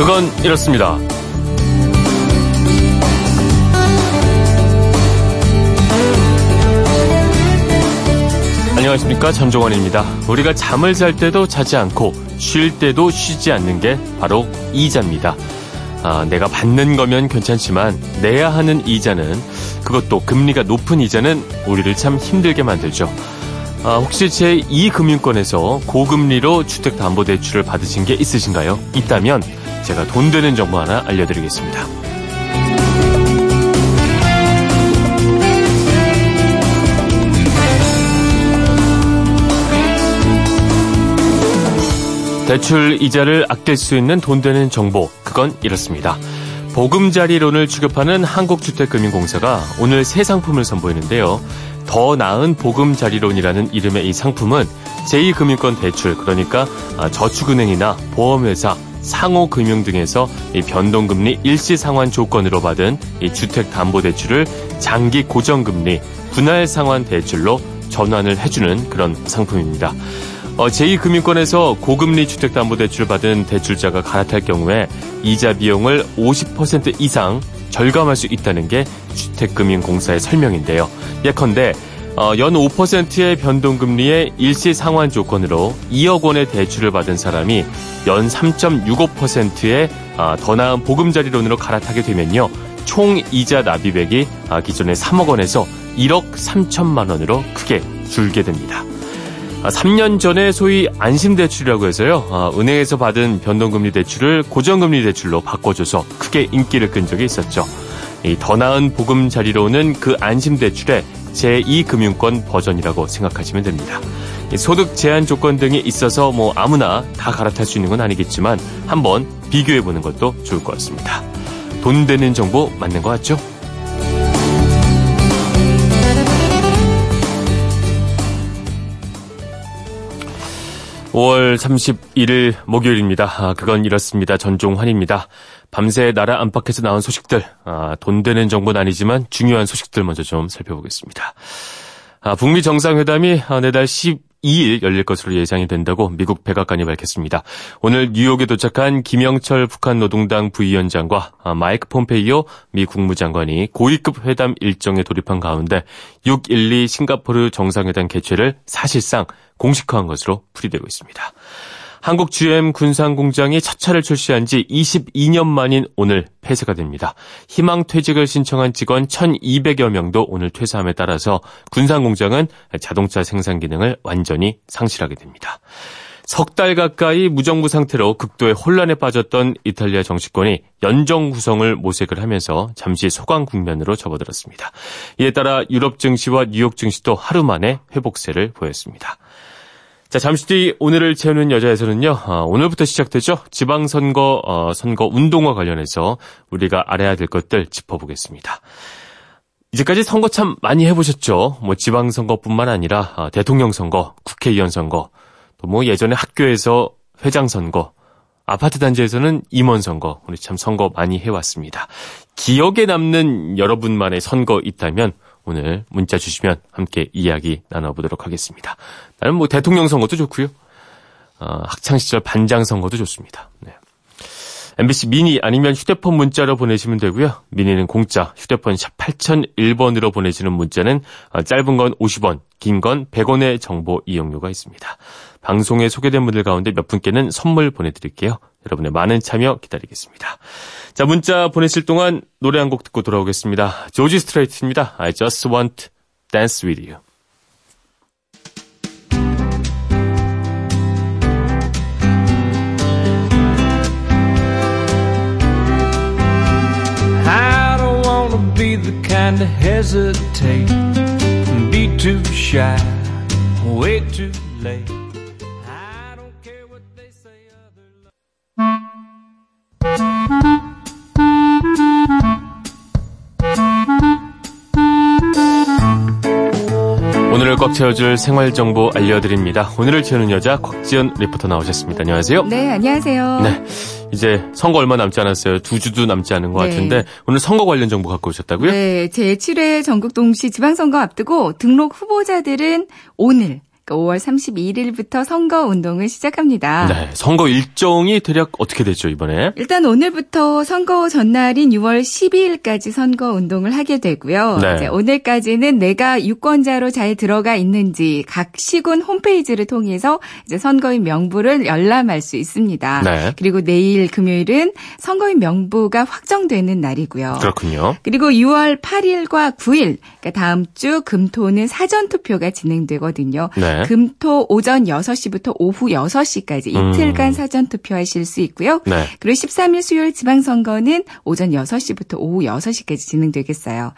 그건 이렇습니다. 안녕하십니까 전종원입니다. 우리가 잠을 잘 때도 자지 않고 쉴 때도 쉬지 않는 게 바로 이자입니다. 아, 내가 받는 거면 괜찮지만 내야 하는 이자는 그것도 금리가 높은 이자는 우리를 참 힘들게 만들죠. 아, 혹시 제2금융권에서 고금리로 주택담보대출을 받으신 게 있으신가요? 있다면 제가 돈 되는 정보 하나 알려드리겠습니다. 대출 이자를 아낄 수 있는 돈 되는 정보, 그건 이렇습니다. 보금자리론을 취급하는 한국주택금융공사가 오늘 새 상품을 선보이는데요. 더 나은 보금자리론이라는 이름의 이 상품은 제2금융권 대출, 그러니까 저축은행이나 보험회사, 상호금융 등에서 이 변동금리 일시상환 조건으로 받은 이 주택담보대출을 장기 고정금리, 분할상환 대출로 전환을 해주는 그런 상품입니다. 어, 제2금융권에서 고금리 주택담보대출을 받은 대출자가 갈아탈 경우에 이자 비용을 50% 이상 절감할 수 있다는 게 주택금융공사의 설명인데요. 예컨대 어, 연 5%의 변동금리의 일시 상환 조건으로 2억 원의 대출을 받은 사람이 연 3.65%의 아, 더 나은 보금자리론으로 갈아타게 되면요. 총 이자 납입액이 아, 기존의 3억 원에서 1억 3천만 원으로 크게 줄게 됩니다. 3년 아, 전에 소위 안심대출이라고 해서요. 아, 은행에서 받은 변동금리 대출을 고정금리 대출로 바꿔줘서 크게 인기를 끈 적이 있었죠. 더 나은 보금자리로는 그 안심대출의 제2금융권 버전이라고 생각하시면 됩니다. 소득 제한 조건 등이 있어서 뭐 아무나 다 갈아탈 수 있는 건 아니겠지만 한번 비교해 보는 것도 좋을 것 같습니다. 돈 되는 정보 맞는 것 같죠? 5월 31일 목요일입니다. 아, 그건 이렇습니다. 전종환입니다. 밤새 나라 안팎에서 나온 소식들, 아, 돈 되는 정보는 아니지만 중요한 소식들 먼저 좀 살펴보겠습니다. 아, 북미 정상회담이 아, 내달 12일 열릴 것으로 예상이 된다고 미국 백악관이 밝혔습니다. 오늘 뉴욕에 도착한 김영철 북한 노동당 부위원장과 아, 마이크 폼페이오 미 국무장관이 고위급 회담 일정에 돌입한 가운데 6.12 싱가포르 정상회담 개최를 사실상 공식화한 것으로 풀이되고 있습니다. 한국 GM 군산공장이 첫 차를 출시한 지 22년 만인 오늘 폐쇄가 됩니다. 희망 퇴직을 신청한 직원 1,200여 명도 오늘 퇴사함에 따라서 군산공장은 자동차 생산 기능을 완전히 상실하게 됩니다. 석달 가까이 무정부 상태로 극도의 혼란에 빠졌던 이탈리아 정치권이 연정 구성을 모색을 하면서 잠시 소강 국면으로 접어들었습니다. 이에 따라 유럽 증시와 뉴욕 증시도 하루 만에 회복세를 보였습니다. 자, 잠시 뒤 오늘을 채우는 여자에서는요, 어, 오늘부터 시작되죠. 지방선거, 어, 선거 운동과 관련해서 우리가 알아야 될 것들 짚어보겠습니다. 이제까지 선거 참 많이 해보셨죠? 뭐 지방선거뿐만 아니라 어, 대통령 선거, 국회의원 선거, 또 뭐 예전에 학교에서 회장 선거, 아파트 단지에서는 임원 선거, 우리 참 선거 많이 해왔습니다. 기억에 남는 여러분만의 선거 있다면 오늘 문자 주시면 함께 이야기 나눠보도록 하겠습니다. 나는 뭐 대통령 선거도 좋고요. 어, 학창시절 반장 선거도 좋습니다. 네. MBC 미니 아니면 휴대폰 문자로 보내시면 되고요. 미니는 공짜, 휴대폰 샵 8001번으로 보내시는 문자는 어, 짧은 건 50원, 긴 건 100원의 정보 이용료가 있습니다. 방송에 소개된 분들 가운데 몇 분께는 선물 보내드릴게요. 여러분의 많은 참여 기다리겠습니다. 자, 문자 보내실 동안 노래 한 곡 듣고 돌아오겠습니다. 조지 스트레이트입니다. I just want dance with you. 오늘을 꽉 채워줄 생활 정보 알려드립니다. 오늘을 채우는 여자 곽지연 리포터 나오셨습니다. 안녕하세요. 네, 안녕하세요. 네, 이제 선거 얼마 남지 않았어요. 두 주도 남지 않은 것 네. 같은데 오늘 선거 관련 정보 갖고 오셨다고요? 네, 제7회 전국 동시 지방선거 앞두고 등록 후보자들은 오늘 5월 31일부터 선거 운동을 시작합니다. 네, 선거 일정이 대략 어떻게 됐죠, 이번에? 일단 오늘부터 선거 전날인 6월 12일까지 선거 운동을 하게 되고요. 네. 오늘까지는 내가 유권자로 잘 들어가 있는지 각 시군 홈페이지를 통해서 이제 선거인 명부를 열람할 수 있습니다. 네. 그리고 내일 금요일은 선거인 명부가 확정되는 날이고요. 그렇군요. 그리고 6월 8일과 9일, 그러니까 다음 주 금토는 사전 투표가 진행되거든요. 네. 금토 오전 6시부터 오후 6시까지 이틀간 음. 사전 투표하실 수 있고요. 네. 그리고 13일 수요일 지방선거는 오전 6시부터 오후 6시까지 진행되겠어요.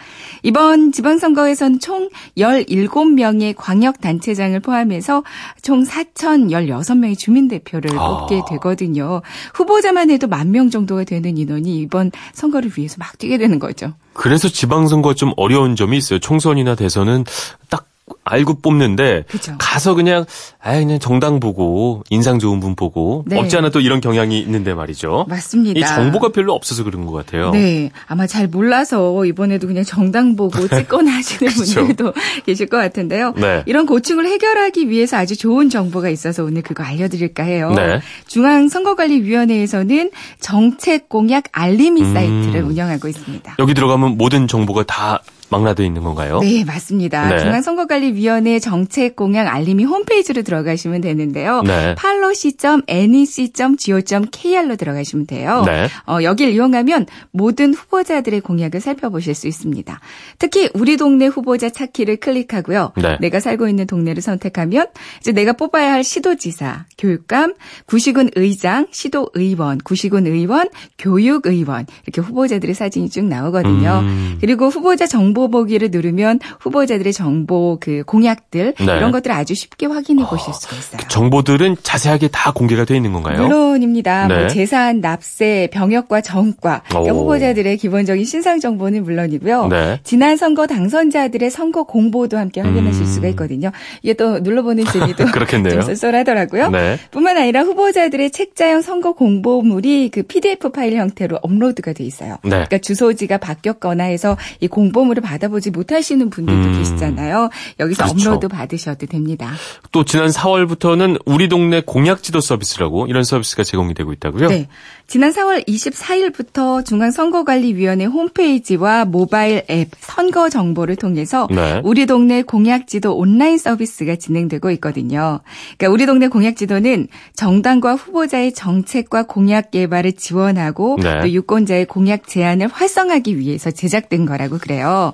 이번 지방선거에서는 총 17명의 광역단체장을 포함해서 총 4,016명의 주민대표를 아. 뽑게 되거든요. 후보자만 해도 만 명 정도가 되는 인원이 이번 선거를 위해서 막 뛰게 되는 거죠. 그래서 지방선거 좀 어려운 점이 있어요. 총선이나 대선은 딱 알고 뽑는데 그죠. 가서 그냥 아 그냥 정당 보고 인상 좋은 분 보고 네. 없지 않아 또 이런 경향이 있는데 말이죠. 맞습니다. 이 정보가 별로 없어서 그런 것 같아요. 네, 아마 잘 몰라서 이번에도 그냥 정당 보고 찍거나 하시는. 분들도 계실 것 같은데요. 네. 이런 고충을 해결하기 위해서 아주 좋은 정보가 있어서 오늘 그거 알려드릴까 해요. 네. 중앙선거관리위원회에서는 정책 공약 알림이 음. 사이트를 운영하고 있습니다. 여기 들어가면 모든 정보가 다 망라되어 있는 건가요? 네, 맞습니다. 네. 중앙선거관리위원회 정책 공약 알림이 홈페이지로 들어가시면 되는데요. 네. 팔로시.nec.go.kr로 들어가시면 돼요. 네. 어, 여길 이용하면 모든 후보자들의 공약을 살펴보실 수 있습니다. 특히 우리 동네 후보자 찾기를 클릭하고요. 네. 내가 살고 있는 동네를 선택하면 이제 내가 뽑아야 할 시도지사, 교육감, 구시군 의장, 시도의원, 구시군 의원, 교육의원 이렇게 후보자들의 사진이 쭉 나오거든요. 음. 그리고 후보자 정보 보기를 누르면 후보자들의 정보 그 공약들 네. 이런 것들을 아주 쉽게 확인해 보실 수가 있어요. 정보들은 자세하게 다 공개가 되어 있는 건가요? 물론입니다. 네. 뭐 재산, 납세, 병역과 정과 그러니까 오. 후보자들의 기본적인 신상 정보는 물론이고요. 네. 지난 선거 당선자들의 선거 공보도 함께 확인하실 음. 수가 있거든요. 이게 또 눌러보는 재미도 그렇겠네요. 좀 쏠쏠하더라고요. 네. 뿐만 아니라 후보자들의 책자형 선거 공보물이 그 PDF 파일 형태로 업로드가 돼 있어요. 네. 그러니까 주소지가 바뀌었거나 해서 이 공보물을 받아보지 못하시는 분들도 음. 계시잖아요. 여기서 그렇죠. 업로드 받으셔도 됩니다. 또 지난 4월부터는 우리 동네 공약 지도 서비스라고 이런 서비스가 제공이 되고 있다고요? 네. 지난 4월 24일부터 중앙선거관리위원회 홈페이지와 모바일 앱 선거 정보를 통해서 네. 우리 동네 공약지도 온라인 서비스가 진행되고 있거든요. 그러니까 우리 동네 공약지도는 정당과 후보자의 정책과 공약 개발을 지원하고 네. 또 유권자의 공약 제안을 활성화하기 위해서 제작된 거라고 그래요.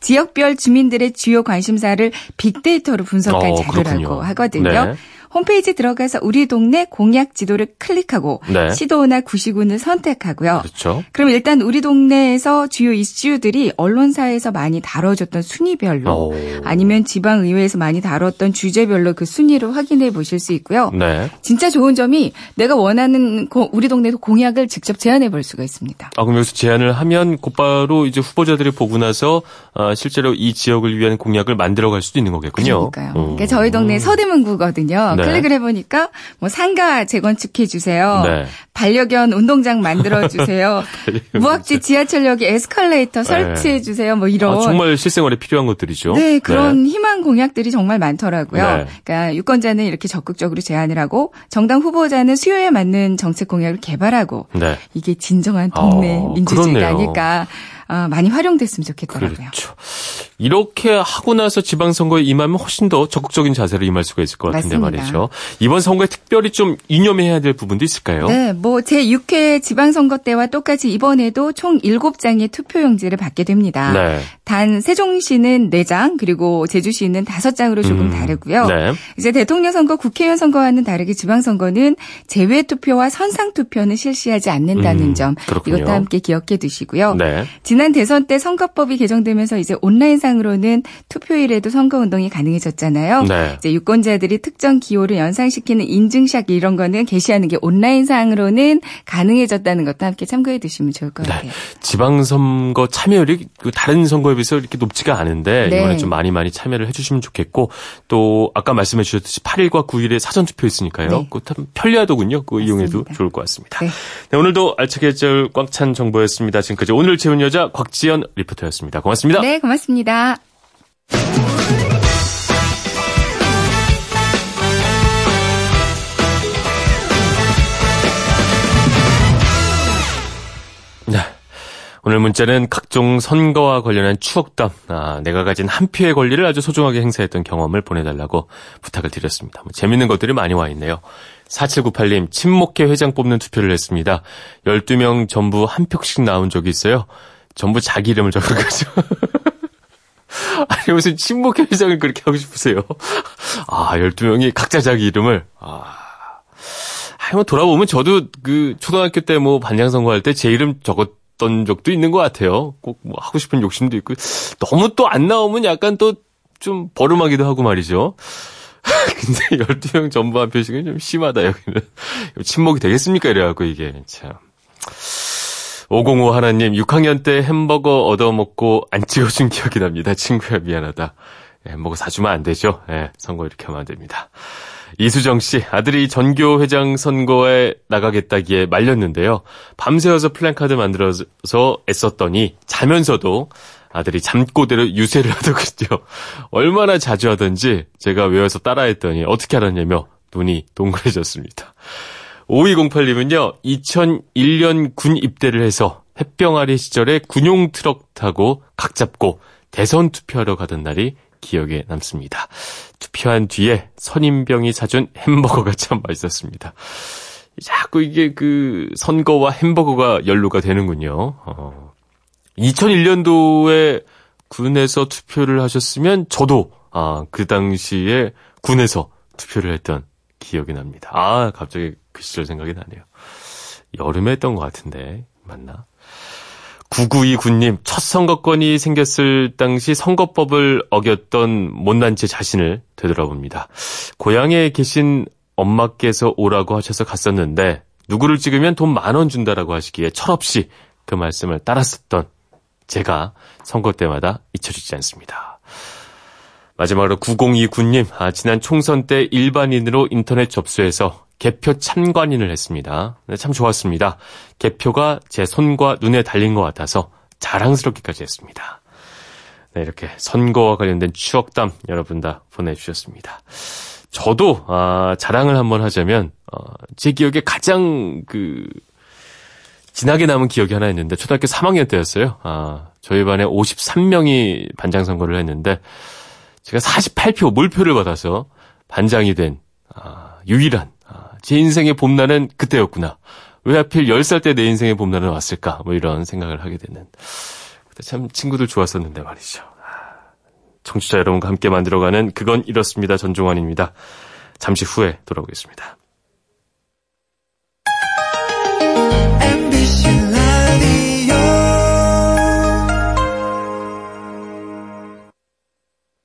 지역별 주민들의 주요 관심사를 빅데이터로 분석한 어, 자료라고 그렇군요. 하거든요. 네. 홈페이지 들어가서 우리 동네 공약 지도를 클릭하고 네. 시도나 구시군을 선택하고요. 그렇죠. 그럼 일단 우리 동네에서 주요 이슈들이 언론사에서 많이 다뤄졌던 순위별로 오. 아니면 지방의회에서 많이 다뤘던 주제별로 그 순위를 확인해 보실 수 있고요. 네. 진짜 좋은 점이 내가 원하는 고- 우리 동네 공약을 직접 제안해 볼 수가 있습니다. 아, 그럼 여기서 제안을 하면 곧바로 이제 후보자들이 보고 나서 아, 실제로 이 지역을 위한 공약을 만들어갈 수도 있는 거겠군요. 그러니까요. 음. 그러니까 저희 동네 서대문구거든요. 네. 클릭을 해보니까 뭐 상가 재건축해 주세요. 네. 반려견 운동장 만들어 주세요. 무학지 지하철역에 에스컬레이터 설치해 주세요. 뭐 이런. 아, 정말 실생활에 필요한 것들이죠. 네, 그런 희망 공약들이 정말 많더라고요. 네. 그러니까 유권자는 이렇게 적극적으로 제안을 하고 정당 후보자는 수요에 맞는 정책 공약을 개발하고 네. 이게 진정한 동네 어, 민주주의가 그렇네요. 아닐까 어, 많이 활용됐으면 좋겠더라고요. 그렇죠. 이렇게 하고 나서 지방선거에 임하면 훨씬 더 적극적인 자세로 임할 수가 있을 것 같은데 맞습니다. 말이죠. 이번 선거에 특별히 좀 유념해야 될 부분도 있을까요? 네, 뭐 제6회 지방선거 때와 똑같이 이번에도 총 7장의 투표용지를 받게 됩니다. 네. 단 세종시는 4장 그리고 제주시는 5장으로 조금 음, 다르고요. 네. 이제 대통령 선거, 국회의원 선거와는 다르게 지방선거는 제외 투표와 선상 투표는 실시하지 않는다는 음, 점 그렇군요. 이것도 함께 기억해 두시고요. 네. 지난 대선 때 선거법이 개정되면서 이제 온라인 상으로는 투표일에도 선거운동이 가능해졌잖아요. 네. 이제 유권자들이 특정 기호를 연상시키는 인증샷 이런 거는 게시하는 게 온라인상으로는 가능해졌다는 것도 함께 참고해 두시면 좋을 것 네. 같아요. 지방선거 참여율이 그 다른 선거에 비해서 이렇게 높지가 않은데 네. 이번에 좀 많이 많이 참여를 해주시면 좋겠고 또 아까 말씀해 주셨듯이 8일과 9일에 사전투표 있으니까요. 네. 그거 참 편리하더군요. 그거. 이용해도 좋을 것 같습니다. 네. 네, 오늘도 알차게 꽉찬 정보였습니다. 지금까지 오늘 채운 여자 곽지연 리포터였습니다. 고맙습니다. 네, 고맙습니다. 고맙습니다. 네. 오늘 문자는 각종 선거와 관련한 추억담, 아, 내가 가진 한 표의 권리를 아주 소중하게 행사했던 경험을 보내달라고 부탁을 드렸습니다. 뭐, 재밌는 것들이 많이 와 있네요. 4798님, 친목회 회장 뽑는 투표를 했습니다. 12명 전부 한 표씩 나온 적이 있어요. 전부 자기 이름을 적은 거죠. 아니, 무슨 친목회 회장을 그렇게 하고 싶으세요? 아, 12명이 각자 자기 이름을, 아. 아니, 뭐, 돌아보면 저도 그, 초등학교 때 뭐, 반장 선거 할 때 제 이름 적었던 적도 있는 것 같아요. 꼭 뭐, 하고 싶은 욕심도 있고. 너무 또 안 나오면 약간 또 좀 버름하기도 하고 말이죠. 근데 12명 전부 한 표씩은 좀 심하다, 여기는. 침묵이 되겠습니까? 이래갖고, 이게, 참. 505 하나님, 6학년 때 햄버거 얻어먹고 안 찍어준 기억이 납니다. 친구야, 미안하다. 예, 햄버거 사주면 안 되죠. 예, 선거 이렇게 하면 안 됩니다. 이수정 씨, 아들이 전교 회장 선거에 나가겠다기에 말렸는데요. 밤새워서 플랜카드 만들어서 애썼더니 자면서도 아들이 잠꼬대로 유세를 하더군요. 얼마나 자주 하던지 제가 외워서 따라했더니 어떻게 알았냐며 눈이 동그래졌습니다. 5208님은요, 2001년 군 입대를 해서 햇병아리 시절에 군용 트럭 타고 각 잡고 대선 투표하러 가던 날이 기억에 남습니다. 투표한 뒤에 선임병이 사준 햄버거가 참 맛있었습니다. 자꾸 이게 그 선거와 햄버거가 연루가 되는군요. 어. 2001년도에 군에서 투표를 하셨으면 저도 아, 그 당시에 군에서 투표를 했던 기억이 납니다. 아, 갑자기 그 시절 생각이 나네요. 여름에 했던 것 같은데, 맞나? 9929님, 첫 선거권이 생겼을 당시 선거법을 어겼던 못난 제 자신을 되돌아봅니다. 고향에 계신 엄마께서 오라고 하셔서 갔었는데, 누구를 찍으면 돈 만 원 준다라고 하시기에 철없이 그 말씀을 따랐었던 제가 선거 때마다 잊혀지지 않습니다. 마지막으로 9029님, 아, 지난 총선 때 일반인으로 인터넷 접수해서 개표 참관인을 했습니다. 네, 참 좋았습니다. 개표가 제 손과 눈에 달린 것 같아서 자랑스럽기까지 했습니다. 네, 이렇게 선거와 관련된 추억담 여러분 다 보내주셨습니다. 저도 아, 자랑을 한번 하자면 어, 제 기억에 가장 그 진하게 남은 기억이 하나 있는데 초등학교 3학년 때였어요. 아, 저희 반에 53명이 반장 선거를 했는데 제가 48표 몰표를 받아서 반장이 된 아, 유일한 아, 제 인생의 봄날은 그때였구나. 왜 하필 10살 때 내 인생의 봄날은 왔을까? 뭐 이런 생각을 하게 되는. 그때 참 친구들 좋았었는데 말이죠. 청취자 여러분과 함께 만들어가는 그건 이렇습니다. 전종환입니다. 잠시 후에 돌아오겠습니다.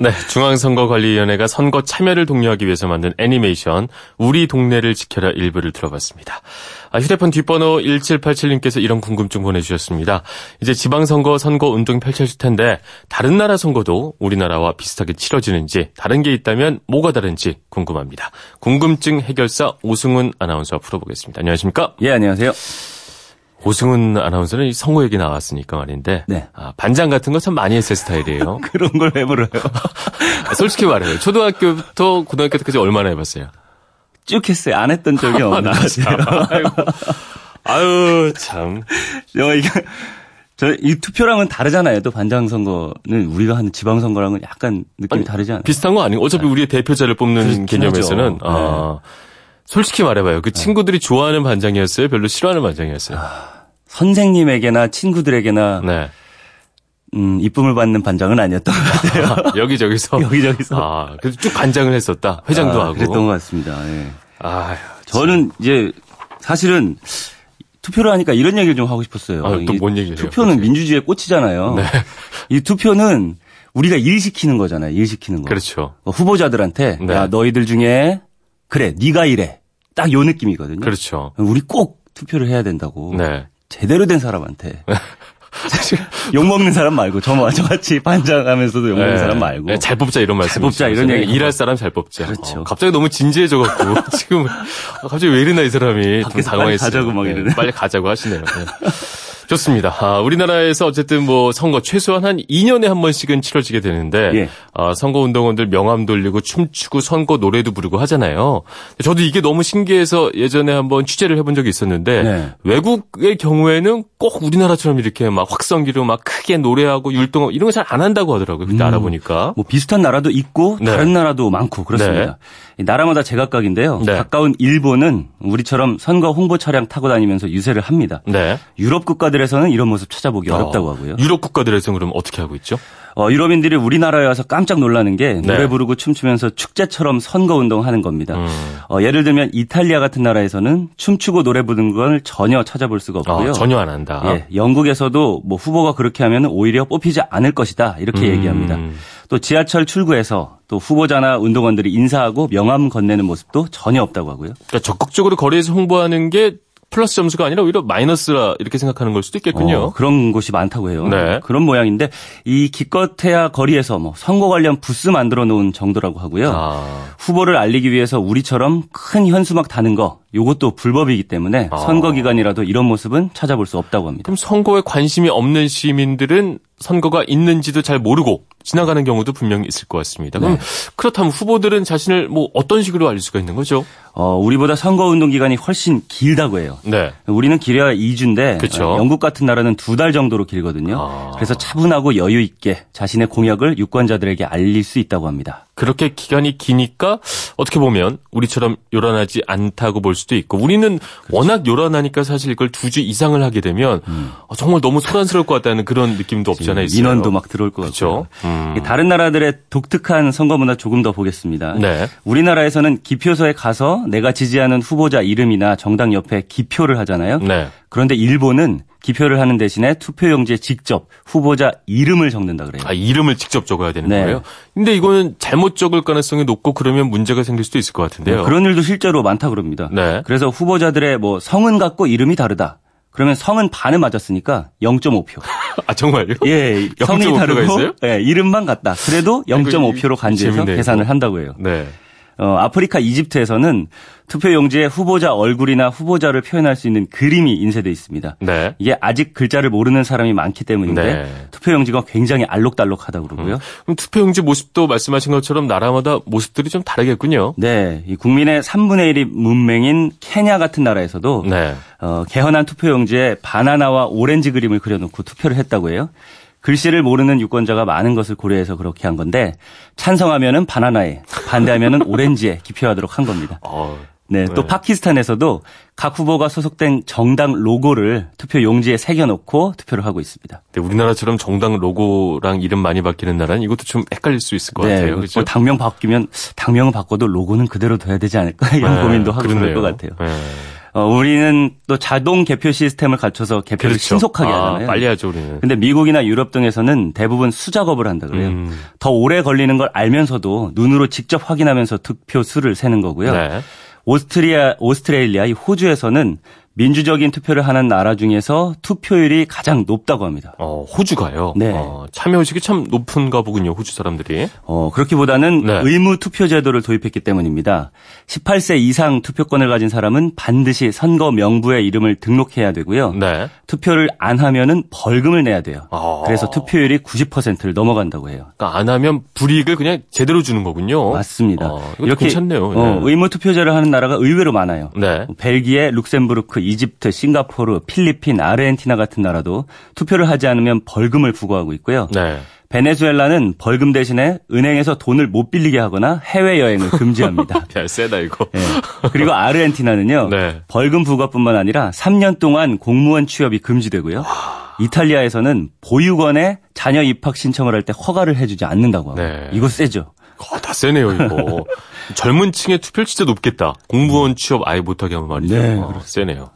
네, 중앙선거관리위원회가 선거 참여를 독려하기 위해서 만든 애니메이션 우리 동네를 지켜라 일부를 들어봤습니다. 아, 휴대폰 뒷번호 1787님께서 이런 궁금증 보내주셨습니다. 이제 지방선거 선거 운동이 펼쳐질 텐데 다른 나라 선거도 우리나라와 비슷하게 치러지는지 다른 게 있다면 뭐가 다른지 궁금합니다. 궁금증 해결사 오승훈 아나운서와 풀어보겠습니다. 안녕하십니까? 예, 안녕하세요. 오승훈 아나운서는 성우 얘기 나왔으니까 말인데 네. 아, 반장 같은 거 참 많이 했을 스타일이에요. 그런 걸 왜 물어요? 솔직히 말해요. 초등학교부터 고등학교 때까지 얼마나 해봤어요? 쭉 했어요. 안 했던 적이 없는 것 같아요. 아이고. 아유, 참. 저, 이게, 저, 이 투표랑은 다르잖아요. 또 반장 선거는 우리가 하는 지방 선거랑은 약간 느낌이 아니, 다르지 않아요? 비슷한 거 아니고 어차피 우리의 대표자를 뽑는 개념에서는. 아, 솔직히 말해봐요. 그 친구들이 좋아하는 반장이었어요? 별로 싫어하는 반장이었어요? 선생님에게나 친구들에게나 네. 음, 이쁨을 받는 반장은 아니었던 것 같아요. 여기저기서. 여기저기서. 아, 그래서 쭉 반장을 했었다. 회장도 아, 하고. 그랬던 것 같습니다. 예. 아, 저는 이제 사실은 투표를 하니까 이런 얘기를 좀 하고 싶었어요. 아, 또 이게 뭔 얘기예요, 투표는? 민주주의의 꽃이잖아요. 네. 이 투표는 우리가 일 시키는 거잖아요. 일 시키는 거. 그렇죠. 어, 후보자들한테 네. 야 너희들 중에 그래 네가 이래 딱 요 느낌이거든요. 그렇죠. 우리 꼭 투표를 해야 된다고. 네. 제대로 된 사람한테 욕 먹는 사람 말고 저 저같이 반장하면서도 욕 먹는 네. 사람 말고 네, 잘 뽑자 이런 말씀. 뽑자, 이런 얘기 일할 사람 잘 뽑자. 그렇죠. 어, 갑자기 너무 진지해져 갖고 지금 아, 갑자기 왜 이러나 이 사람이 좀 당황했어요. 가자고 막 네, 이러네. 빨리 가자고 하시네요. 네. 좋습니다. 아, 우리나라에서 어쨌든 뭐 선거 최소한 한 2년에 한 번씩은 치러지게 되는데 예. 아, 선거 운동원들 명함 돌리고 춤추고 선거 노래도 부르고 하잖아요. 저도 이게 너무 신기해서 예전에 한번 취재를 해본 적이 있었는데 네. 외국의 경우에는 꼭 우리나라처럼 이렇게 막 확성기로 막 크게 노래하고 율동 이런 거 잘 안 한다고 하더라고요. 그때 알아보니까. 뭐 비슷한 나라도 있고 네. 다른 나라도 많고 그렇습니다. 이 나라마다 제각각인데요. 네. 가까운 일본은 우리처럼 선거 홍보 차량 타고 다니면서 유세를 합니다. 네. 유럽 국가 들에서는 이런 모습 찾아보기 어렵다고 어, 하고요. 유럽 국가들에서 그럼 어떻게 하고 있죠? 어, 유럽인들이 우리나라에 와서 깜짝 놀라는 게 노래 네. 부르고 춤추면서 축제처럼 선거 운동하는 겁니다. 음. 어, 예를 들면 이탈리아 같은 나라에서는 춤추고 노래 부르는 걸 전혀 찾아볼 수가 없고요. 아, 전혀 안 한다. 예, 영국에서도 뭐 후보가 그렇게 하면 오히려 뽑히지 않을 것이다 이렇게 음. 얘기합니다. 또 지하철 출구에서 또 후보자나 운동원들이 인사하고 명함 건네는 모습도 전혀 없다고 하고요. 그러니까 적극적으로 거리에서 홍보하는 게 플러스 점수가 아니라 오히려 마이너스라 이렇게 생각하는 걸 수도 있겠군요. 어, 그런 곳이 많다고 해요. 네. 그런 모양인데 이 기껏해야 거리에서 뭐 선거 관련 부스 만들어 놓은 정도라고 하고요. 아, 후보를 알리기 위해서 우리처럼 큰 현수막 다는 거 이것도 불법이기 때문에 아. 선거 기간이라도 이런 모습은 찾아볼 수 없다고 합니다. 그럼 선거에 관심이 없는 시민들은 선거가 있는지도 잘 모르고 지나가는 경우도 분명히 있을 것 같습니다. 그럼 네. 그렇다면 후보들은 자신을 뭐 어떤 식으로 알릴 수가 있는 거죠? 어, 우리보다 선거 운동 기간이 훨씬 길다고 해요. 네. 우리는 길어야 2주인데 그쵸. 어, 영국 같은 나라는 두 달 정도로 길거든요. 아. 그래서 차분하고 여유 있게 자신의 공약을 유권자들에게 알릴 수 있다고 합니다. 그렇게 기간이 기니까 어떻게 보면 우리처럼 요란하지 않다고 볼 수도 있고 우리는 워낙 요란하니까 사실 이걸 두 주 이상을 하게 되면 어, 정말 너무 소란스러울 것 같다는 그런 느낌도 없지 않아 있어요. 민원도 막 들어올 것 그렇죠. 같고요. 음. 다른 나라들의 독특한 선거 문화 조금 더 보겠습니다. 네. 우리나라에서는 기표소에 가서 내가 지지하는 후보자 이름이나 정당 옆에 기표를 하잖아요. 네. 그런데 일본은 기표를 하는 대신에 투표용지에 직접 후보자 이름을 적는다 그래요. 아, 이름을 직접 적어야 되는 네. 거예요? 근데 이거는 잘못 적을 가능성이 높고 그러면 문제가 생길 수도 있을 것 같은데요. 그런 일도 실제로 많다 그럽니다. 네. 그래서 후보자들의 뭐 성은 같고 이름이 다르다. 그러면 성은 반은 맞았으니까 0.5표. 아, 정말요? 예, 성이 0.5 표가 다르고 있어요? 예, 이름만 같다. 그래도 0.5표로 간주해서 재밌네, 계산을. 한다고 해요. 네. 어, 아프리카 이집트에서는 투표용지에 후보자 얼굴이나 후보자를 표현할 수 있는 그림이 인쇄돼 있습니다. 네. 이게 아직 글자를 모르는 사람이 많기 때문인데 네. 투표용지가 굉장히 알록달록하다고 그러고요. 그럼 투표용지 모습도 말씀하신 것처럼 나라마다 모습들이 좀 다르겠군요. 네, 이 국민의 3분의 1이 문맹인 케냐 같은 나라에서도 네. 어, 개헌한 투표용지에 바나나와 오렌지 그림을 그려놓고 투표를 했다고 해요. 글씨를 모르는 유권자가 많은 것을 고려해서 그렇게 한 건데 찬성하면은 바나나에 반대하면은 오렌지에 기표하도록 한 겁니다. 어, 네, 또 네. 파키스탄에서도 각 후보가 소속된 정당 로고를 투표 용지에 새겨놓고 투표를 하고 있습니다. 네, 우리나라처럼 정당 로고랑 이름 많이 바뀌는 나라는 이것도 좀 헷갈릴 수 있을 것 같아요. 뭐 그렇죠? 당명 바뀌면 당명은 바꿔도 로고는 그대로 둬야 되지 않을까 이런 네, 고민도 하고 그럴 그러네요. 것 같아요. 네. 어, 우리는 또 자동 개표 시스템을 갖춰서 개표를 그렇죠. 신속하게 아, 하잖아요. 빨리 하죠, 우리는. 근데 미국이나 유럽 등에서는 대부분 수작업을 한다 그래요. 음. 더 오래 걸리는 걸 알면서도 눈으로 직접 확인하면서 투표 수를 세는 거고요. 네. 오스트리아, 오스트레일리아, 이 호주에서는 민주적인 투표를 하는 나라 중에서 투표율이 가장 높다고 합니다. 어, 호주가요. 네. 어, 참여의식이 참 높은가 보군요, 호주 사람들이. 어, 그렇기보다는 네. 의무 투표 제도를 도입했기 때문입니다. 18세 이상 투표권을 가진 사람은 반드시 선거 명부에 이름을 등록해야 되고요. 네. 투표를 안 하면은 벌금을 내야 돼요. 아. 그래서 투표율이 90%를 넘어간다고 해요. 그러니까 안 하면 불이익을 그냥 제대로 주는 거군요. 맞습니다. 어, 이것도 괜찮네요. 어, 네. 의무 투표제를 하는 나라가 의외로 많아요. 네. 벨기에, 룩셈부르크, 이집트, 싱가포르, 필리핀, 아르헨티나 같은 나라도 투표를 하지 않으면 벌금을 부과하고 있고요. 네. 베네수엘라는 벌금 대신에 은행에서 돈을 못 빌리게 하거나 해외 여행을 금지합니다. 야, 세다, 이거. 예. 그리고 아르헨티나는요. 네. 벌금 부과뿐만 아니라 3년 동안 공무원 취업이 금지되고요. 이탈리아에서는 보육원에 자녀 입학 신청을 할 때 허가를 해주지 않는다고 하고 네. 이거 세죠. 어, 다 세네요, 이거. 젊은 층의 투표율 진짜 높겠다. 공무원 취업 아예 못하게 하면 말이죠. 네, 어, 세네요.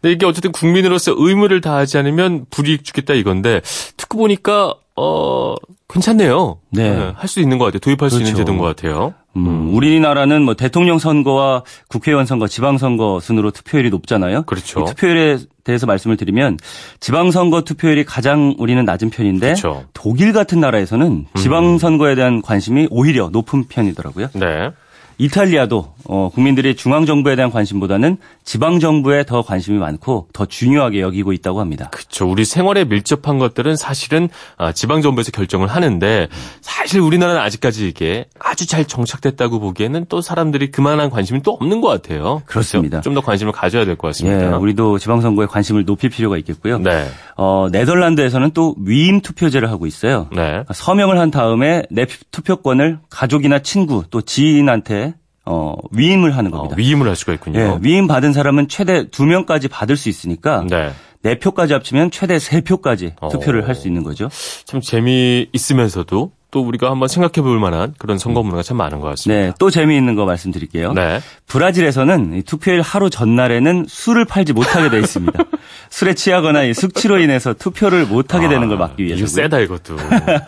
근데 이게 어쨌든 국민으로서 의무를 다하지 않으면 불이익 주겠다 이건데, 듣고 보니까, 어, 괜찮네요. 네. 할수 있는 것 같아요. 도입할 수 있는 그렇죠. 제도인 것 같아요. 음, 우리나라는 뭐 대통령 선거와 국회의원 선거, 지방선거 순으로 투표율이 높잖아요. 그렇죠. 이 투표율에 대해서 말씀을 드리면 지방선거 투표율이 가장 우리는 낮은 편인데 그렇죠. 독일 같은 나라에서는 지방선거에 대한 관심이 오히려 높은 편이더라고요. 네. 이탈리아도 어, 국민들이 중앙 정부에 대한 관심보다는 지방 정부에 더 관심이 많고 더 중요하게 여기고 있다고 합니다. 그렇죠. 우리 생활에 밀접한 것들은 사실은 아, 지방 정부에서 결정을 하는데 사실 우리나라는 아직까지 이게 아주 잘 정착됐다고 보기에는 또 사람들이 그만한 관심이 또 없는 것 같아요. 그렇습니다. 좀 더 관심을 가져야 될것 예, 같습니다. 우리도 지방 선거에 관심을 높일 필요가 있겠고요. 네. 어, 네덜란드에서는 또 위임 투표제를 하고 있어요. 네. 서명을 한 다음에 내 투표권을 가족이나 친구 또 지인한테 어, 위임을 하는 어, 겁니다. 위임을 할 수가 있군요. 예, 위임 받은 사람은 최대 두 명까지 받을 수 있으니까 네. 네 표까지 합치면 최대 세 표까지 어. 투표를 할 수 있는 거죠. 참 재미있으면서도 또 우리가 한번 생각해 볼 만한 그런 선거 문화가 참 많은 것 같습니다. 네, 또 재미있는 거 말씀드릴게요. 네. 브라질에서는 이 투표일 하루 전날에는 술을 팔지 못하게 돼 있습니다. 술에 취하거나 이 숙취로 인해서 투표를 못하게 되는 걸 막기 아, 이거 위해서. 세다 이것도. 네.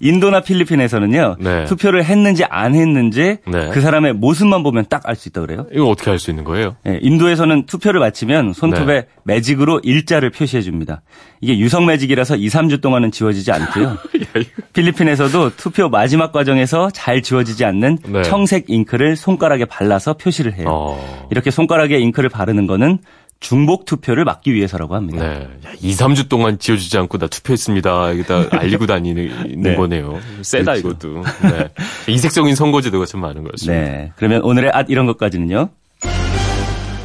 인도나 필리핀에서는요. 네. 투표를 했는지 안 했는지 네. 그 사람의 모습만 보면 딱 알 수 있다 그래요. 이거 어떻게 할수 있는 거예요? 예, 인도에서는 투표를 마치면 손톱에 네. 매직으로 일자를 표시해 줍니다. 이게 유성 매직이라서 2, 3주 동안은 지워지지 않고요. 필리핀에서 도 투표 마지막 과정에서 잘 지워지지 않는 네. 청색 잉크를 손가락에 발라서 표시를 해요. 어. 이렇게 손가락에 잉크를 바르는 거는 중복 투표를 막기 위해서라고 합니다. 네. 야, 2, 3주 동안 지워주지 않고 나 투표했습니다. 이게 다 알리고 다니는 네. 거네요. 세다, 그렇죠. 이것도. 네. 이색적인 선거제도가 참 많은 것 같습니다. 네. 그러면 오늘의 앗 이런 것까지는요.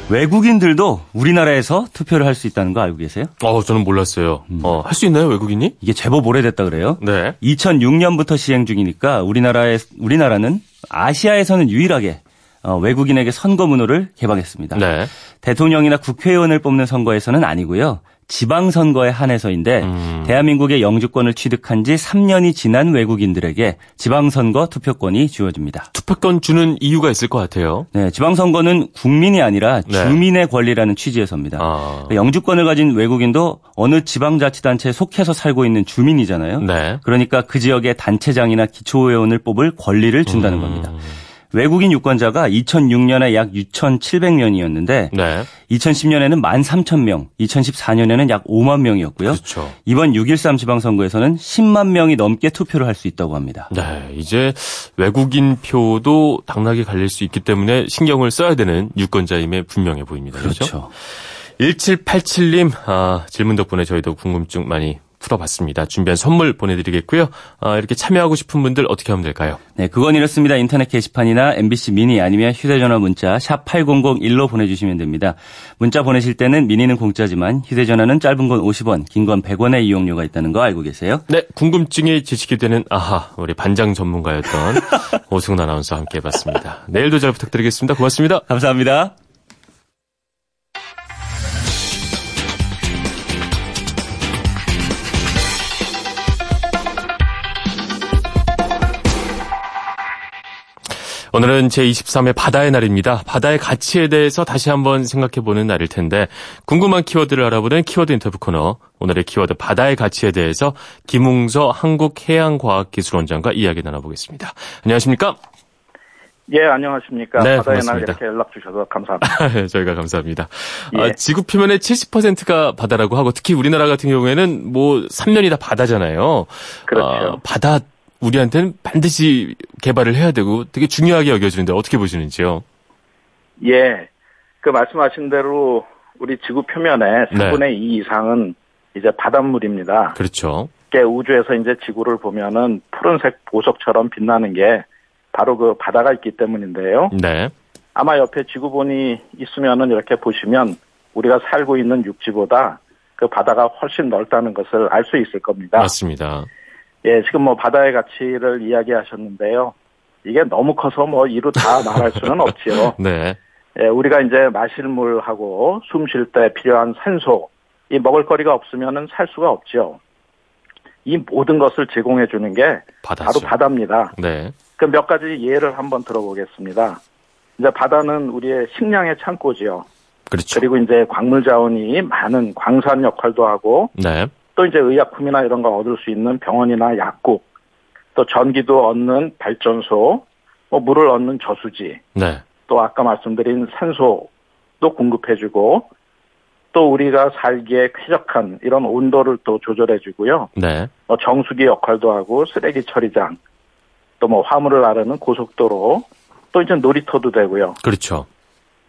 외국인들도 우리나라에서 투표를 할 수 있다는 거 알고 계세요? 어, 저는 몰랐어요. 음. 어, 할 수 있나요, 외국인이? 이게 제법 오래됐다 그래요. 네. 2006년부터 시행 중이니까 우리나라에 우리나라는 아시아에서는 유일하게 어, 외국인에게 선거 문호를 개방했습니다. 네. 대통령이나 국회의원을 뽑는 선거에서는 아니고요. 지방선거에 한해서인데 음. 대한민국의 영주권을 취득한 지 3년이 지난 외국인들에게 지방선거 투표권이 주어집니다. 투표권 주는 이유가 있을 것 같아요. 네, 지방선거는 국민이 아니라 네. 주민의 권리라는 취지에서입니다. 아. 영주권을 가진 외국인도 어느 지방자치단체에 속해서 살고 있는 주민이잖아요. 네. 그러니까 그 지역의 단체장이나 기초의원을 뽑을 권리를 준다는 음. 겁니다. 외국인 유권자가 2006년에 약 6,700명이었는데 네. 2010년에는 13,000명, 2014년에는 약 5만 명이었고요. 그렇죠. 이번 6.13 지방선거에서는 10만 명이 넘게 투표를 할 수 있다고 합니다. 네, 이제 외국인 표도 당락이 갈릴 수 있기 때문에 신경을 써야 되는 유권자임에 분명해 보입니다. 그렇죠? 1787님, 아, 질문 덕분에 저희도 궁금증 많이 풀어봤습니다. 준비한 선물 보내드리겠고요. 아, 이렇게 참여하고 싶은 분들 어떻게 하면 될까요? 네, 그건 이렇습니다. 인터넷 게시판이나 MBC 미니 아니면 휴대전화 문자 샵 8001로 보내주시면 됩니다. 문자 보내실 때는 미니는 공짜지만 휴대전화는 짧은 건 50원, 긴 건 100원의 이용료가 있다는 거 알고 계세요? 네, 궁금증이 지식이 되는 아하, 우리 반장 전문가였던 오승훈 아나운서와 함께 해봤습니다. 내일도 잘 부탁드리겠습니다. 고맙습니다. 감사합니다. 오늘은 제23회 바다의 날입니다. 바다의 가치에 대해서 다시 한번 생각해보는 날일 텐데 궁금한 키워드를 알아보는 키워드 인터뷰 코너 오늘의 키워드 바다의 가치에 대해서 김웅서 한국해양과학기술원장과 이야기 나눠보겠습니다. 안녕하십니까? 예, 안녕하십니까. 네, 바다의 날 고맙습니다. 이렇게 연락 주셔서 감사합니다. 저희가 감사합니다. 예. 아, 지구 표면의 70%가 바다라고 하고 특히 우리나라 같은 경우에는 뭐 3년이 다 바다잖아요. 그렇죠. 아, 바다 우리한테는 반드시 개발을 해야 되고 되게 중요하게 여겨지는데 어떻게 보시는지요? 예, 그 말씀하신 대로 우리 지구 표면의 네. 4분의 2 이상은 이제 바닷물입니다. 그렇죠. 우주에서 이제 지구를 보면은 푸른색 보석처럼 빛나는 게 바로 그 바다가 있기 때문인데요. 네. 아마 옆에 지구본이 있으면은 이렇게 보시면 우리가 살고 있는 육지보다 그 바다가 훨씬 넓다는 것을 알 수 있을 겁니다. 맞습니다. 예, 지금 뭐 바다의 가치를 이야기하셨는데요. 이게 너무 커서 뭐 이루 다 말할 수는 없지요. 네. 예, 우리가 이제 마실 물하고 숨 쉴 때 필요한 산소, 이 먹을거리가 없으면은 살 수가 없지요. 이 모든 것을 제공해 주는 게 바다죠. 바로 바다입니다. 네. 그몇 가지 예를 한번 들어보겠습니다. 이제 바다는 우리의 식량의 창고지요. 그렇죠. 그리고 이제 광물 자원이 많은 광산 역할도 하고 네. 또 이제 의약품이나 이런 거 얻을 수 있는 병원이나 약국, 또 전기도 얻는 발전소, 뭐 물을 얻는 저수지, 네. 또 아까 말씀드린 산소도 공급해주고 또 우리가 살기에 쾌적한 이런 온도를 또 조절해주고요. 네. 뭐 정수기 역할도 하고 쓰레기 처리장, 또 뭐 화물을 나르는 고속도로, 또 이제 놀이터도 되고요. 그렇죠.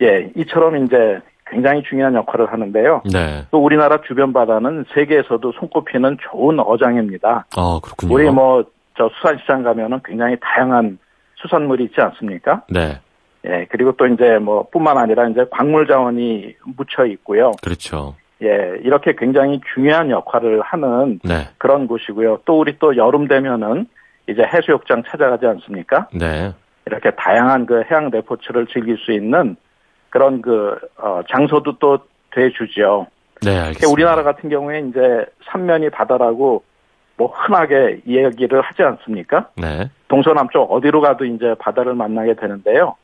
예, 이처럼 이제 굉장히 중요한 역할을 하는데요. 네. 또 우리나라 주변 바다는 세계에서도 손꼽히는 좋은 어장입니다. 어, 그렇군요. 우리 뭐 저 수산시장 가면은 굉장히 다양한 수산물이 있지 않습니까? 네. 예, 그리고 또 이제 뭐 뿐만 아니라 이제 광물 자원이 묻혀 있고요. 그렇죠. 예, 이렇게 굉장히 중요한 역할을 하는 네. 그런 곳이고요. 또 우리 또 여름 되면은 이제 해수욕장 찾아가지 않습니까? 네. 이렇게 다양한 그 해양 레포츠를 즐길 수 있는 그런 그 어, 장소도 또 돼주죠. 네, 알겠습니다. 우리나라 같은 경우에 이제 삼면이 바다라고 뭐 흔하게 이야기를 하지 않습니까? 네. 동서남쪽 어디로 가도 이제 바다를 만나게 되는데요.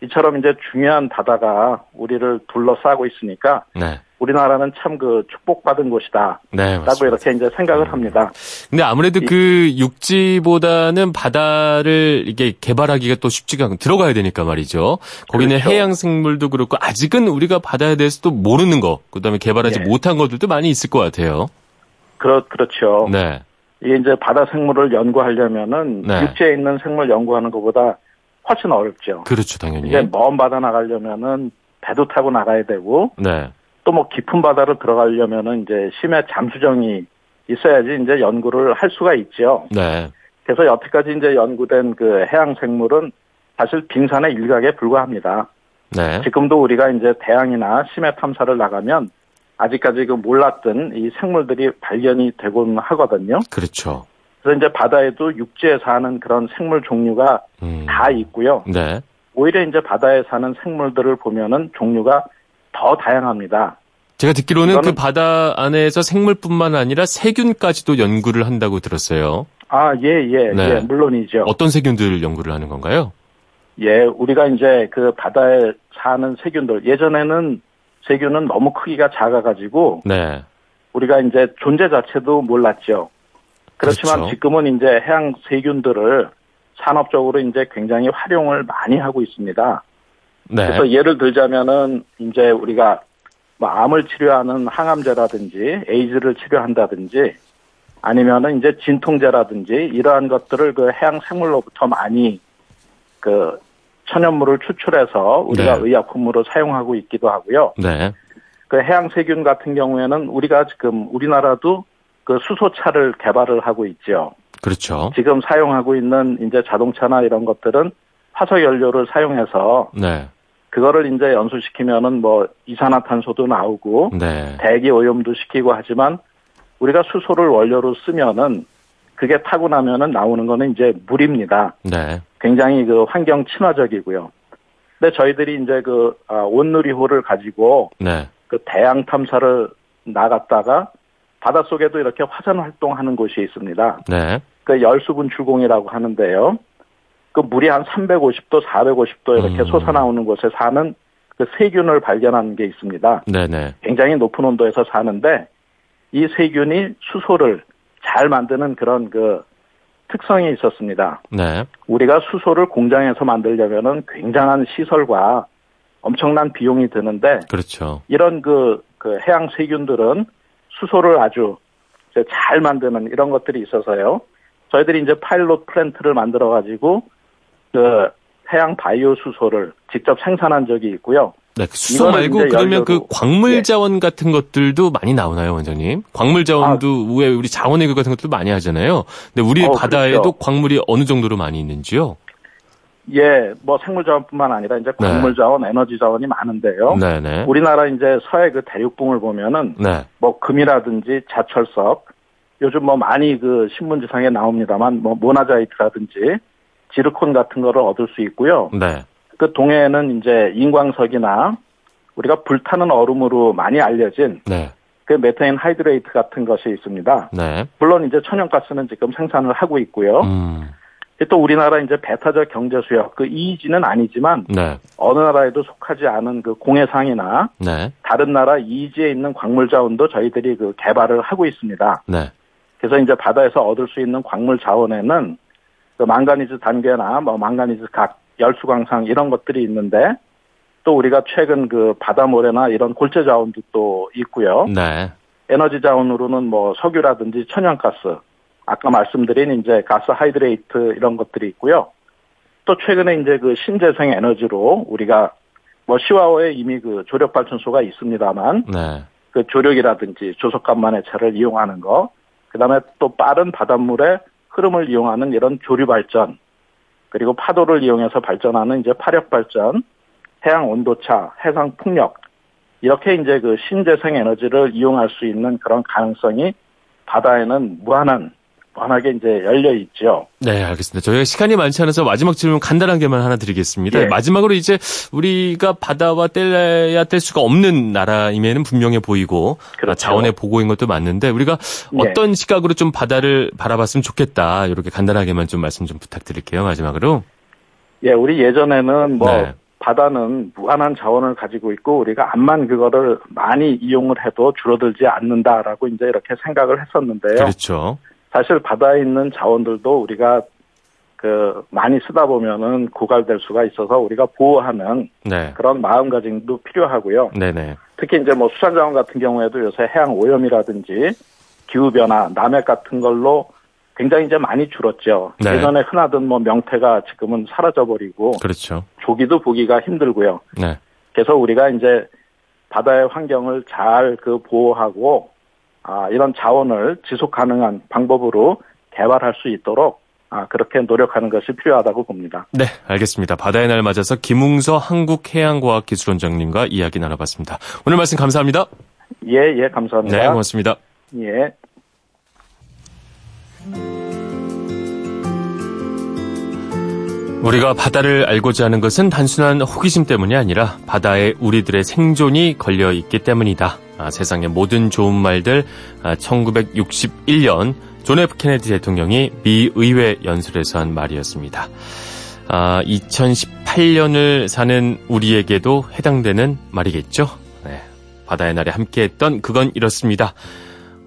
이처럼 이제 중요한 바다가 우리를 둘러싸고 있으니까 네. 우리나라는 참 그 축복받은 곳이다. 네, 라고. 이렇게 이제 생각을 합니다. 근데 아무래도 그 육지보다는 바다를 이게 개발하기가 또 쉽지가 않고 들어가야 되니까 말이죠. 거기는 그렇죠. 해양 생물도 그렇고 아직은 우리가 바다에 대해서도 모르는 거, 그다음에 개발하지 예. 못한 것들도 많이 있을 것 같아요. 그렇, 그렇죠. 네. 이게 이제 바다 생물을 연구하려면은 네. 육지에 있는 생물 연구하는 것보다 훨씬 어렵죠. 그렇죠, 당연히. 이제 먼 바다 나가려면은 배도 타고 나가야 되고 네. 또 뭐 깊은 바다로 들어가려면은 이제 심해 잠수정이 있어야지 이제 연구를 할 수가 있죠. 네. 그래서 여태까지 이제 연구된 그 해양 생물은 사실 빙산의 일각에 불과합니다. 네. 지금도 우리가 이제 대양이나 심해 탐사를 나가면 아직까지 그 몰랐던 이 생물들이 발견이 되곤 하거든요. 그렇죠. 그래서 이제 바다에도 육지에 사는 그런 생물 종류가 음. 다 있고요. 네. 오히려 이제 바다에 사는 생물들을 보면은 종류가 더 다양합니다. 제가 듣기로는 그 바다 안에서 생물뿐만 아니라 세균까지도 연구를 한다고 들었어요. 아, 예, 예, 네. 예, 물론이죠. 어떤 세균들 연구를 하는 건가요? 예, 우리가 이제 그 바다에 사는 세균들, 예전에는 세균은 너무 크기가 작아가지고 네. 우리가 이제 존재 자체도 몰랐죠. 그렇지만 그렇죠. 지금은 이제 해양 세균들을 산업적으로 이제 굉장히 활용을 많이 하고 있습니다. 네. 그래서 예를 들자면은 이제 우리가 뭐 암을 치료하는 항암제라든지 에이즈를 치료한다든지 아니면은 이제 진통제라든지 이러한 것들을 그 해양 생물로부터 많이 그 천연물을 추출해서 우리가 네. 의약품으로 사용하고 있기도 하고요. 네. 그 해양 세균 같은 경우에는 우리가 지금 우리나라도 그 수소차를 개발을 하고 있죠. 그렇죠. 지금 사용하고 있는 이제 자동차나 이런 것들은 화석 연료를 사용해서 네. 그거를 이제 연소시키면은 뭐 이산화탄소도 나오고 네. 대기 오염도 시키고 하지만 우리가 수소를 원료로 쓰면은 그게 타고 나면은 나오는 거는 이제 물입니다. 네. 굉장히 그 환경 친화적이고요. 근데 저희들이 이제 그 아, 온누리호를 가지고 네. 그 대양 탐사를 나갔다가 바닷속에도 이렇게 화산 활동하는 곳이 있습니다. 네. 그 열수분 출공이라고 하는데요. 그 물이 한 350도, 450도 이렇게 음. 솟아나오는 곳에 사는 그 세균을 발견한 게 있습니다. 네네. 굉장히 높은 온도에서 사는데 이 세균이 수소를 잘 만드는 그런 그 특성이 있었습니다. 네. 우리가 수소를 공장에서 만들려면은 굉장한 시설과 엄청난 비용이 드는데 그렇죠. 이런 그, 그 해양 세균들은 수소를 아주 잘 만드는 이런 것들이 있어서요. 저희들이 이제 파일럿 플랜트를 만들어 가지고 그 해양 바이오 수소를 직접 생산한 적이 있고요. 네. 그 수소 말고 그러면 그 연료로. 광물 예. 자원 같은 것들도 많이 나오나요, 원장님? 광물 자원도 왜 우리 자원외교 같은 것도 많이 하잖아요. 근데 우리 어, 바다에도 그렇죠. 광물이 어느 정도로 많이 있는지요? 예, 뭐 생물 자원뿐만 아니라 이제 네. 광물 자원, 에너지 자원이 많은데요. 네 네. 우리나라 이제 서해 그 대륙붕을 보면은 네. 뭐 금이라든지 자철석 요즘 뭐 많이 그 신문지상에 나옵니다만 뭐 모나자이트라든지 지르콘 같은 거를 얻을 수 있고요. 네. 그 동해에는 이제 인광석이나 우리가 불타는 얼음으로 많이 알려진 네. 그 메테인 hydrate 같은 것이 있습니다. 네. 물론 이제 천연가스는 지금 생산을 하고 있고요. 음. 또 우리나라 이제 배타적 경제 수역 그 이의지는 아니지만 네. 어느 나라에도 속하지 않은 그 공해상이나 네. 다른 나라 이의지에 있는 광물 자원도 저희들이 그 개발을 하고 있습니다. 네. 그래서 이제 바다에서 얻을 수 있는 광물 자원에는 그 망가니즈 단계나 뭐 망가니즈 각 열수광상 이런 것들이 있는데 또 우리가 최근 그 바다 모래나 이런 골재 자원도 또 있고요. 네. 에너지 자원으로는 뭐 석유라든지 천연가스, 아까 말씀드린 이제 가스 hydrate 이런 것들이 있고요. 또 최근에 이제 그 신재생 에너지로 우리가 뭐 시화호에 이미 그 조력 발전소가 있습니다만 네. 그 조력이라든지 조석간만의 차를 이용하는 거, 그다음에 또 빠른 바닷물의 흐름을 이용하는 이런 조류 발전, 그리고 파도를 이용해서 발전하는 이제 파력 발전, 해양 온도차, 해상 풍력 이렇게 이제 그 신재생 에너지를 이용할 수 있는 그런 가능성이 바다에는 무한한 무한하게 이제 열려 있죠. 네, 알겠습니다. 저희가 시간이 많지 않아서 마지막 질문 간단한 게만 하나 드리겠습니다. 예. 마지막으로 이제 우리가 바다와 뗄래야 뗄 수가 없는 나라임에는 분명해 보이고 그렇죠. 아, 자원의 보고인 것도 맞는데 우리가 예. 어떤 시각으로 좀 바다를 바라봤으면 좋겠다. 이렇게 간단하게만 좀 말씀 좀 부탁드릴게요. 마지막으로. 예, 우리 예전에는 뭐 네. 바다는 무한한 자원을 가지고 있고 우리가 암만 그거를 많이 이용을 해도 줄어들지 않는다라고 이제 이렇게 생각을 했었는데요. 그렇죠. 사실 바다에 있는 자원들도 우리가 그 많이 쓰다 보면은 고갈될 수가 있어서 우리가 보호하는 네. 그런 마음가짐도 필요하고요. 네네. 특히 이제 뭐 수산자원 같은 경우에도 요새 해양 오염이라든지 기후 변화, 남핵 같은 걸로 굉장히 이제 많이 줄었죠. 네. 예전에 흔하던 뭐 명태가 지금은 사라져 버리고 그렇죠. 조기도 보기가 힘들고요. 네. 그래서 우리가 이제 바다의 환경을 잘 그 보호하고 아, 이런 자원을 지속 가능한 방법으로 개발할 수 있도록 아, 그렇게 노력하는 것이 필요하다고 봅니다. 네, 알겠습니다. 바다의 날 맞아서 김웅서 한국해양과학기술원장님과 이야기 나눠봤습니다. 오늘 말씀 감사합니다. 예, 예, 감사합니다. 네, 고맙습니다. 예. 우리가 바다를 알고자 하는 것은 단순한 호기심 때문이 아니라 바다에 우리들의 생존이 걸려 있기 때문이다. 아, 세상의 모든 좋은 말들 아, 1961년 존 F 케네디 대통령이 미 의회 연설에서 한 말이었습니다. 아, 2018년을 사는 우리에게도 해당되는 말이겠죠. 네, 바다의 날에 함께했던 그건 이렇습니다.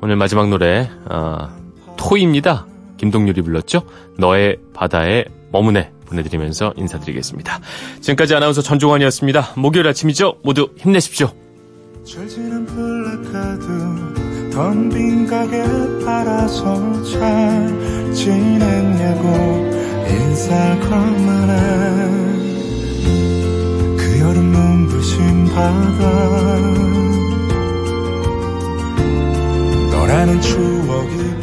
오늘 마지막 노래 아, 토이입니다. 김동률이 불렀죠. 너의 바다에 머무네 보내드리면서 인사드리겠습니다. 지금까지 아나운서 전종환이었습니다. 목요일 아침이죠. 모두 힘내십시오. 철지는 플래카드 텅빈 가게 팔아서 잘 지냈냐고 인사 건너네 그 여름 눈부신 바다 너라는 추억이